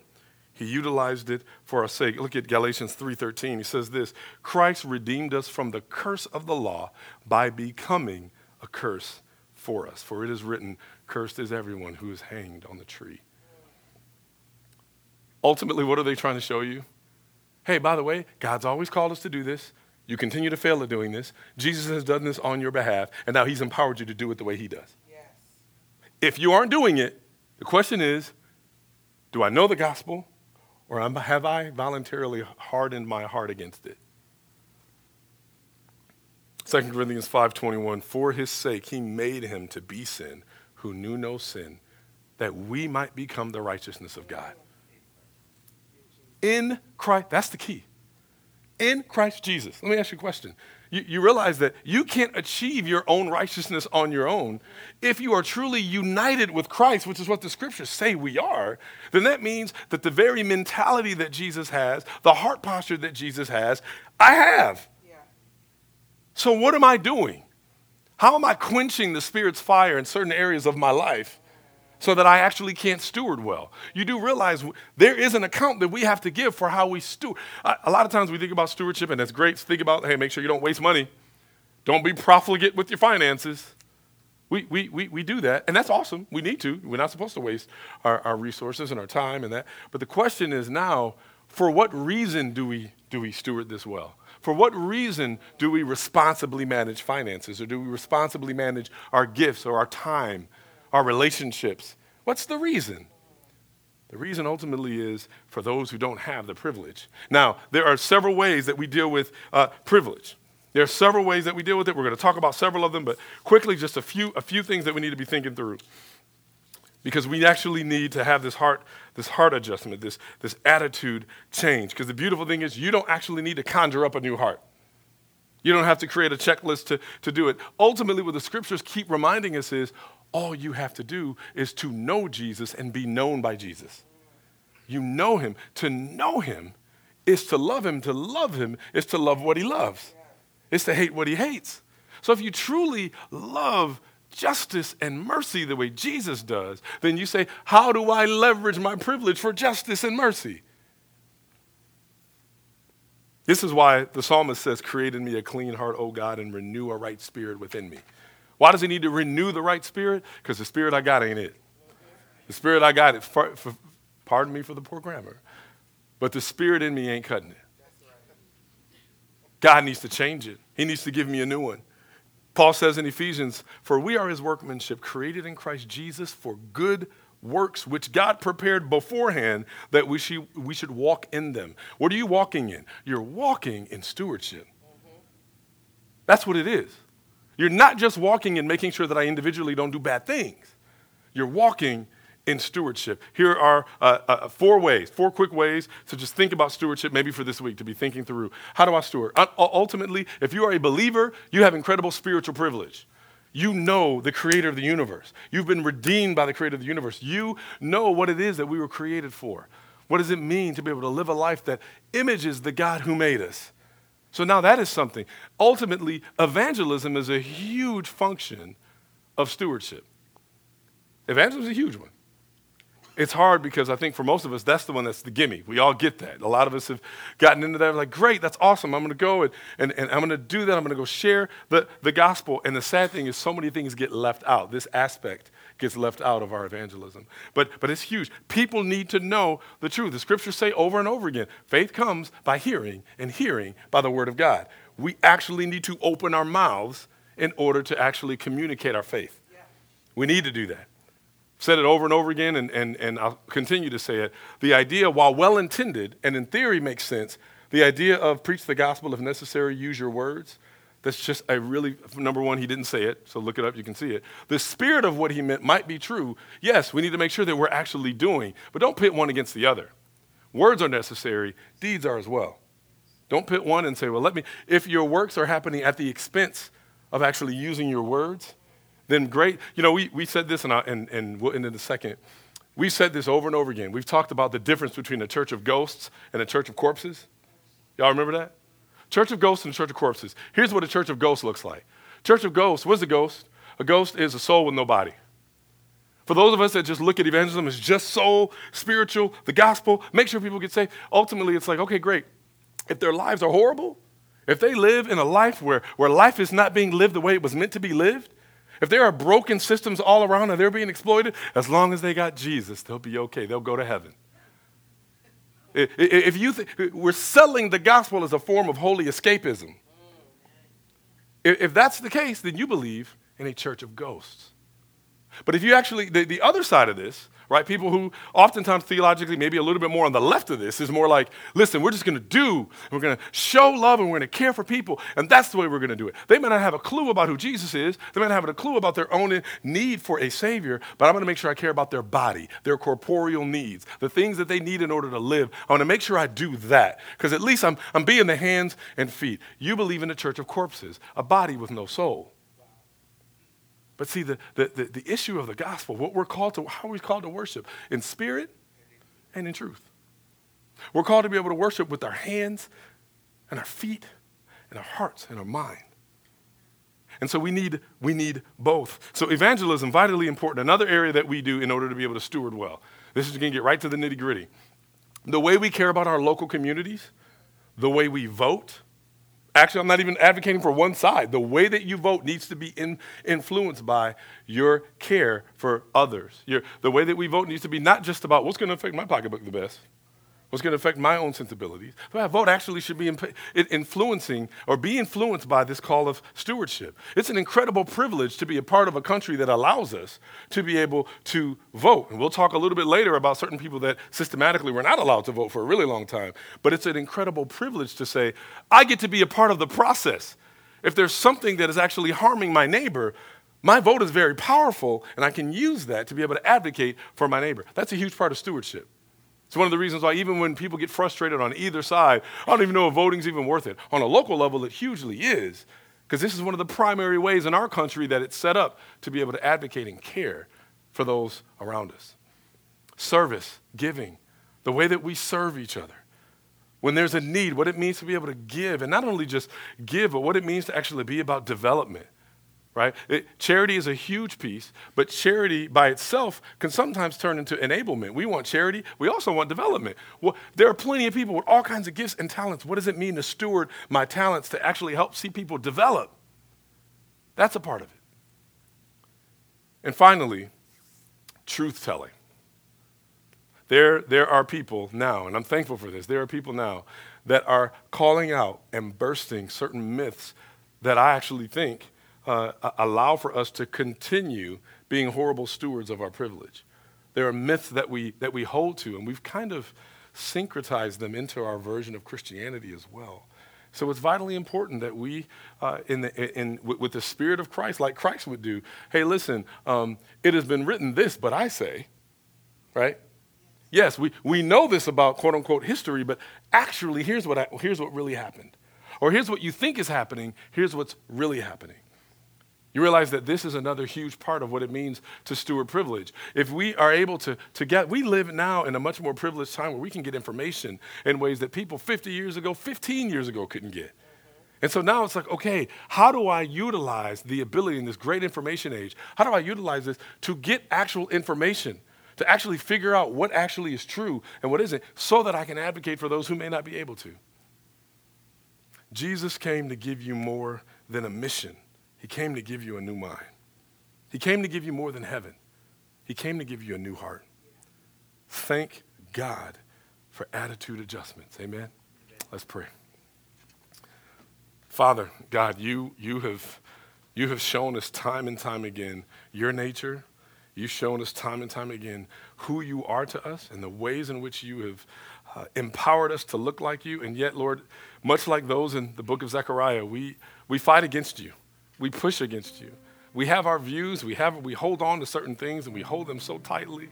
He utilized it for our sake. Look at Galatians 3:13. He says this, Christ redeemed us from the curse of the law by becoming a curse for us. For it is written, Cursed is everyone who is hanged on the tree. Ultimately, what are they trying to show you? Hey, by the way, God's always called us to do this. You continue to fail at doing this. Jesus has done this on your behalf, and now He's empowered you to do it the way He does. Yes. If you aren't doing it, the question is do I know the gospel, or have I voluntarily hardened my heart against it? 2 Corinthians 5:21 For his sake he made him to be sin who knew no sin that we might become the righteousness of God. In Christ, that's the key. In Christ Jesus. Let me ask you a question. You, you realize that you can't achieve your own righteousness on your own. If you are truly united with Christ, which is what the scriptures say we are, then that means that the very mentality that Jesus has, the heart posture that Jesus has, I have. So, what am I doing? How am I quenching the Spirit's fire in certain areas of my life so that I actually can't steward well? You do realize there is an account that we have to give for how we steward. A lot of times we think about stewardship, and that's great. Think about, hey, make sure you don't waste money. Don't be profligate with your finances. We, we, we, we do that, and that's awesome. We need to. We're not supposed to waste our, our resources and our time and that. But the question is now, for what reason do we, do we steward this well? For what reason do we responsibly manage finances or do we responsibly manage our gifts or our time, our relationships? What's the reason? The reason ultimately is for those who don't have the privilege. Now, there are several ways that we deal with uh, privilege. There are several ways that we deal with it. We're going to talk about several of them, but quickly, just a few, a few things that we need to be thinking through because we actually need to have this heart this heart adjustment this, this attitude change because the beautiful thing is you don't actually need to conjure up a new heart you don't have to create a checklist to, to do it ultimately what the scriptures keep reminding us is all you have to do is to know jesus and be known by jesus. You know him. To know him is to love him. To love him is to love what he loves. It's to hate what he hates. So if you truly love justice and mercy the way Jesus does, then you say, How do I leverage my privilege for justice and mercy? This is why the psalmist says, Create in me a clean heart, O God, and renew a right spirit within me. Why does he need to renew the right spirit? Because the spirit I got ain't it. The spirit I got, it, pardon me for the poor grammar, but the spirit in me ain't cutting it. God needs to change it. He needs to give me a new one. Paul says in Ephesians, For we are his workmanship, created in Christ Jesus for good works, which God prepared beforehand that we should, we should walk in them. What are you walking in? You're walking in stewardship. That's what it is. You're not just walking in making sure that I individually don't do bad things. You're walking in stewardship. Here are uh, uh, four ways, four quick ways to just think about stewardship, maybe for this week, to be thinking through how do I steward? Uh, ultimately, if you are a believer, you have incredible spiritual privilege. You know the creator of the universe. You've been redeemed by the creator of the universe. You know what it is that we were created for. What does it mean to be able to live a life that images the God who made us? So now that is something. Ultimately, evangelism is a huge function of stewardship. Evangelism is a huge one it's hard because I think for most of us, that's the one that's the gimme. We all get that. A lot of us have gotten into that, like, great, that's awesome. I'm going to go and, and, and I'm going to do that. I'm going to go share the, the gospel. And the sad thing is, so many things get left out. This aspect gets left out of our evangelism. But, but it's huge. People need to know the truth. The scriptures say over and over again faith comes by hearing, and hearing by the word of God. We actually need to open our mouths in order to actually communicate our faith. We need to do that said it over and over again, and, and, and I'll continue to say it. The idea, while well intended and in theory makes sense, the idea of preach the gospel if necessary, use your words, that's just a really, number one, he didn't say it, so look it up, you can see it. The spirit of what he meant might be true. Yes, we need to make sure that we're actually doing, but don't pit one against the other. Words are necessary, deeds are as well. Don't pit one and say, well, let me, if your works are happening at the expense of actually using your words, then great. You know, we, we said this, and, I, and, and we'll end in a second. We've said this over and over again. We've talked about the difference between a church of ghosts and a church of corpses. Y'all remember that? Church of ghosts and church of corpses. Here's what a church of ghosts looks like. Church of ghosts, what's a ghost? A ghost is a soul with no body. For those of us that just look at evangelism as just soul, spiritual, the gospel, make sure people get saved, ultimately it's like, okay, great. If their lives are horrible, if they live in a life where, where life is not being lived the way it was meant to be lived, if there are broken systems all around and they're being exploited, as long as they got Jesus, they'll be okay. They'll go to heaven. If you th- we're selling the gospel as a form of holy escapism. If that's the case, then you believe in a church of ghosts. But if you actually, the, the other side of this right? People who oftentimes theologically, maybe a little bit more on the left of this, is more like, listen, we're just going to do, we're going to show love, and we're going to care for people, and that's the way we're going to do it. They may not have a clue about who Jesus is, they may not have a clue about their own need for a Savior, but I'm going to make sure I care about their body, their corporeal needs, the things that they need in order to live. I want to make sure I do that, because at least I'm, I'm being the hands and feet. You believe in a church of corpses, a body with no soul. But see, the, the, the, the, issue of the gospel, what we're called to, how are we called to worship? In spirit and in truth. We're called to be able to worship with our hands and our feet and our hearts and our mind. And so we need, we need both. So evangelism, vitally important. Another area that we do in order to be able to steward well. This is going to get right to the nitty gritty. The way we care about our local communities, the way we vote, Actually, I'm not even advocating for one side. The way that you vote needs to be in, influenced by your care for others. Your, the way that we vote needs to be not just about what's going to affect my pocketbook the best, what's going to affect my own sensibilities. But that vote actually should be influencing or be influenced by this call of stewardship. It's an incredible privilege to be a part of a country that allows us to be able to vote. And we'll talk a little bit later about certain people that systematically were not allowed to vote for a really long time. But it's an incredible privilege to say, I get to be a part of the process. If there's something that is actually harming my neighbor, my vote is very powerful, and I can use that to be able to advocate for my neighbor. That's a huge part of stewardship. It's one of the reasons why, even when people get frustrated on either side, I don't even know if voting's even worth it. On a local level, it hugely is, because this is one of the primary ways in our country that it's set up to be able to advocate and care for those around us. Service, giving, the way that we serve each other. When there's a need, what it means to be able to give, and not only just give, but what it means to actually be about development right? It, charity is a huge piece, but charity by itself can sometimes turn into enablement. We want charity, we also want development. Well, there are plenty of people with all kinds of gifts and talents. What does it mean to steward my talents to actually help see people develop? That's a part of it. And finally, truth telling. There, there are people now, and I'm thankful for this, there are people now that are calling out and bursting certain myths that I actually think uh, allow for us to continue being horrible stewards of our privilege. There are myths that we, that we hold to, and we've kind of syncretized them into our version of Christianity as well. So it's vitally important that we, uh, in the, in, with the Spirit of Christ, like Christ would do, hey, listen, um, it has been written this, but I say, right? Yes, we, we know this about quote unquote history, but actually, here's what, I, here's what really happened. Or here's what you think is happening, here's what's really happening. You realize that this is another huge part of what it means to steward privilege. If we are able to, to get, we live now in a much more privileged time where we can get information in ways that people 50 years ago, 15 years ago couldn't get. And so now it's like, okay, how do I utilize the ability in this great information age? How do I utilize this to get actual information, to actually figure out what actually is true and what isn't, so that I can advocate for those who may not be able to? Jesus came to give you more than a mission. He came to give you a new mind. He came to give you more than heaven. He came to give you a new heart. Thank God for attitude adjustments. Amen? Amen. Let's pray. Father, God, you, you, have, you have shown us time and time again your nature. You've shown us time and time again who you are to us and the ways in which you have uh, empowered us to look like you. And yet, Lord, much like those in the book of Zechariah, we, we fight against you. We push against you. We have our views, we, have, we hold on to certain things, and we hold them so tightly.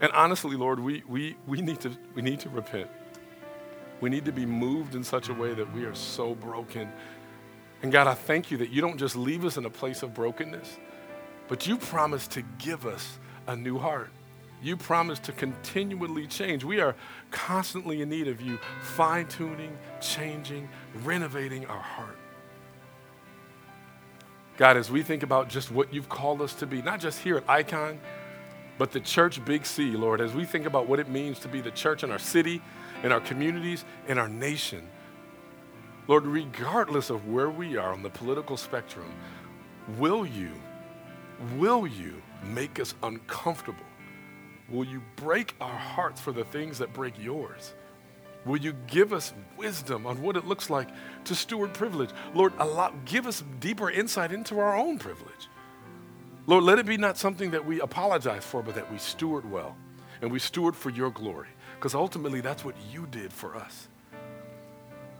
And honestly, Lord, we, we, we, need to, we need to repent. We need to be moved in such a way that we are so broken And God, I thank you that you don't just leave us in a place of brokenness, but you promise to give us a new heart. You promise to continually change. We are constantly in need of you fine tuning, changing, renovating our heart. God, as we think about just what you've called us to be, not just here at Icon, but the church Big C, Lord, as we think about what it means to be the church in our city, in our communities, in our nation, Lord, regardless of where we are on the political spectrum, will you, will you make us uncomfortable? Will you break our hearts for the things that break yours? Will you give us wisdom on what it looks like to steward privilege? Lord, allow, give us deeper insight into our own privilege. Lord, let it be not something that we apologize for, but that we steward well and we steward for your glory, because ultimately that's what you did for us.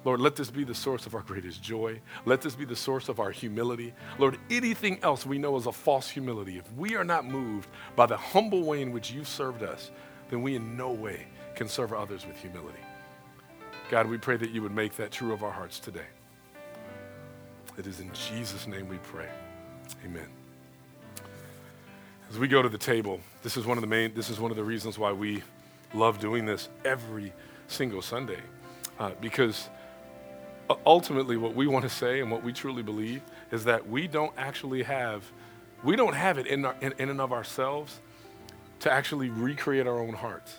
Lord, let this be the source of our greatest joy. Let this be the source of our humility. Lord, anything else we know is a false humility. If we are not moved by the humble way in which you served us, then we in no way can serve others with humility. God, we pray that you would make that true of our hearts today. It is in Jesus' name we pray. Amen. As we go to the table, this is one of the main, this is one of the reasons why we love doing this every single Sunday. Uh, because ultimately what we want to say and what we truly believe is that we don't actually have, we don't have it in, our, in, in and of ourselves to actually recreate our own hearts.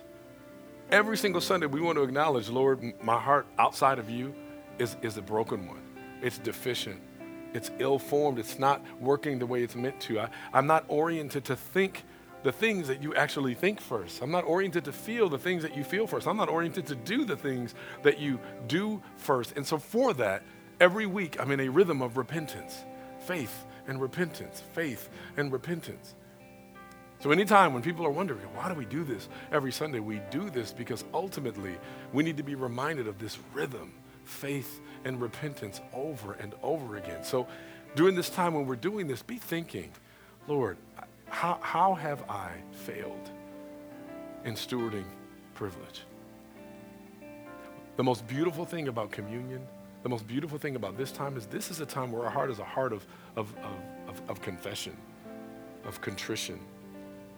Every single Sunday, we want to acknowledge, Lord, my heart outside of you is, is a broken one. It's deficient. It's ill formed. It's not working the way it's meant to. I, I'm not oriented to think the things that you actually think first. I'm not oriented to feel the things that you feel first. I'm not oriented to do the things that you do first. And so, for that, every week I'm in a rhythm of repentance, faith and repentance, faith and repentance. So, anytime when people are wondering, why do we do this every Sunday? We do this because ultimately we need to be reminded of this rhythm, faith and repentance over and over again. So, during this time when we're doing this, be thinking, Lord, how, how have I failed in stewarding privilege? The most beautiful thing about communion, the most beautiful thing about this time is this is a time where our heart is a heart of, of, of, of, of confession, of contrition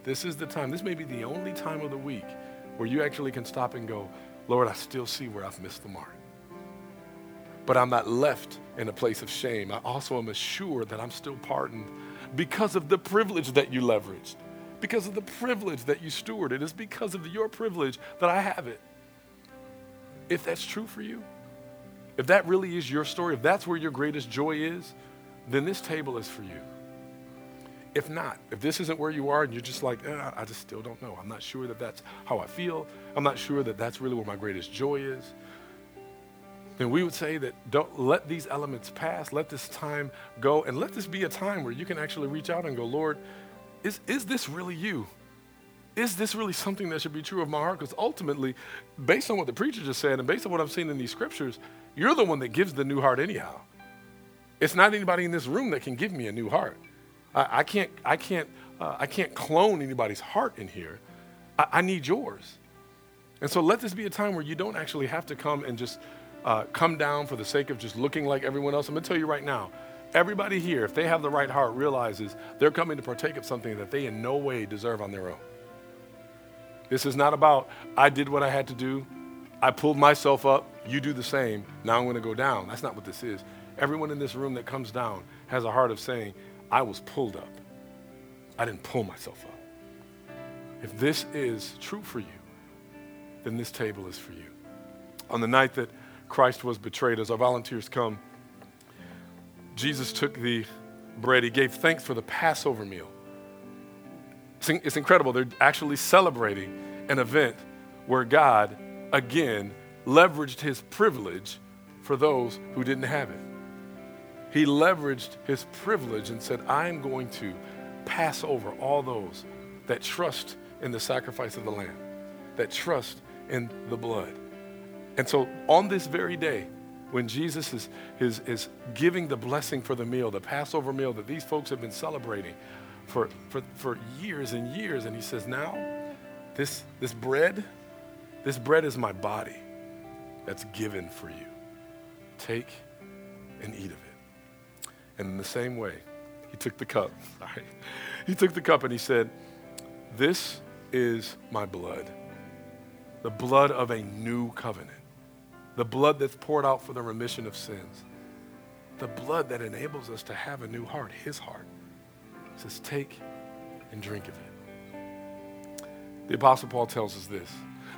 this is the time, this may be the only time of the week where you actually can stop and go, Lord, I still see where I've missed the mark. But I'm not left in a place of shame. I also am assured that I'm still pardoned because of the privilege that you leveraged, because of the privilege that you stewarded. It is because of your privilege that I have it. If that's true for you, if that really is your story, if that's where your greatest joy is, then this table is for you. If not, if this isn't where you are and you're just like, eh, I just still don't know. I'm not sure that that's how I feel. I'm not sure that that's really where my greatest joy is. Then we would say that don't let these elements pass. Let this time go. And let this be a time where you can actually reach out and go, Lord, is, is this really you? Is this really something that should be true of my heart? Because ultimately, based on what the preacher just said and based on what I've seen in these scriptures, you're the one that gives the new heart anyhow. It's not anybody in this room that can give me a new heart. I, can't, I can't, uh, I can't clone anybody's heart in here. I, I, need yours. And so let this be a time where you don't actually have to come and just uh, come down for the sake of just looking like everyone else. I'm going to tell you right now, everybody here, if they have the right heart, realizes they're coming to partake of something that they in no way deserve on their own. This is not about, I did what I had to do. I pulled myself up. You do the same. Now I'm going to go down. That's not what this is. Everyone in this room that comes down has a heart of saying, I was pulled up. I didn't pull myself up. If this is true for you, then this table is for you. On the night that Christ was betrayed, as our volunteers come, Jesus took the bread. He gave thanks for the Passover meal. It's incredible. They're actually celebrating an event where God, again, leveraged his privilege for those who didn't have it. He leveraged his privilege and said, I'm going to pass over all those that trust in the sacrifice of the Lamb, that trust in the blood. And so on this very day, when Jesus is, is, is giving the blessing for the meal, the Passover meal that these folks have been celebrating for, for, for years and years, and he says, Now, this, this bread, this bread is my body that's given for you. Take and eat of it. And in the same way, he took the cup. Sorry. He took the cup and he said, This is my blood, the blood of a new covenant, the blood that's poured out for the remission of sins, the blood that enables us to have a new heart, his heart. He says, Take and drink of it. The Apostle Paul tells us this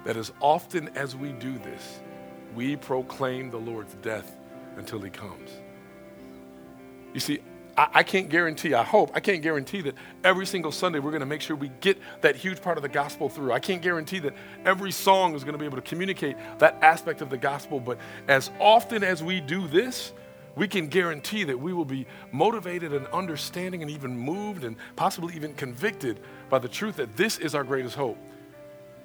that as often as we do this, we proclaim the Lord's death until he comes. You see, I, I can't guarantee, I hope, I can't guarantee that every single Sunday we're going to make sure we get that huge part of the gospel through. I can't guarantee that every song is going to be able to communicate that aspect of the gospel, but as often as we do this, we can guarantee that we will be motivated and understanding and even moved and possibly even convicted by the truth that this is our greatest hope.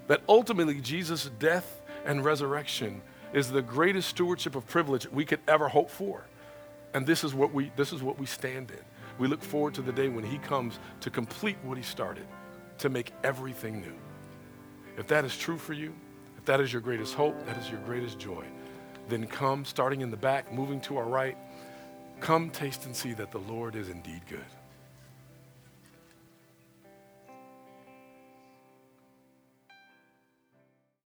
That ultimately Jesus' death and resurrection is the greatest stewardship of privilege we could ever hope for. And this is what we, this is what we stand in. We look forward to the day when he comes to complete what he started, to make everything new. If that is true for you, if that is your greatest hope, that is your greatest joy, then come, starting in the back, moving to our right, come taste and see that the Lord is indeed good.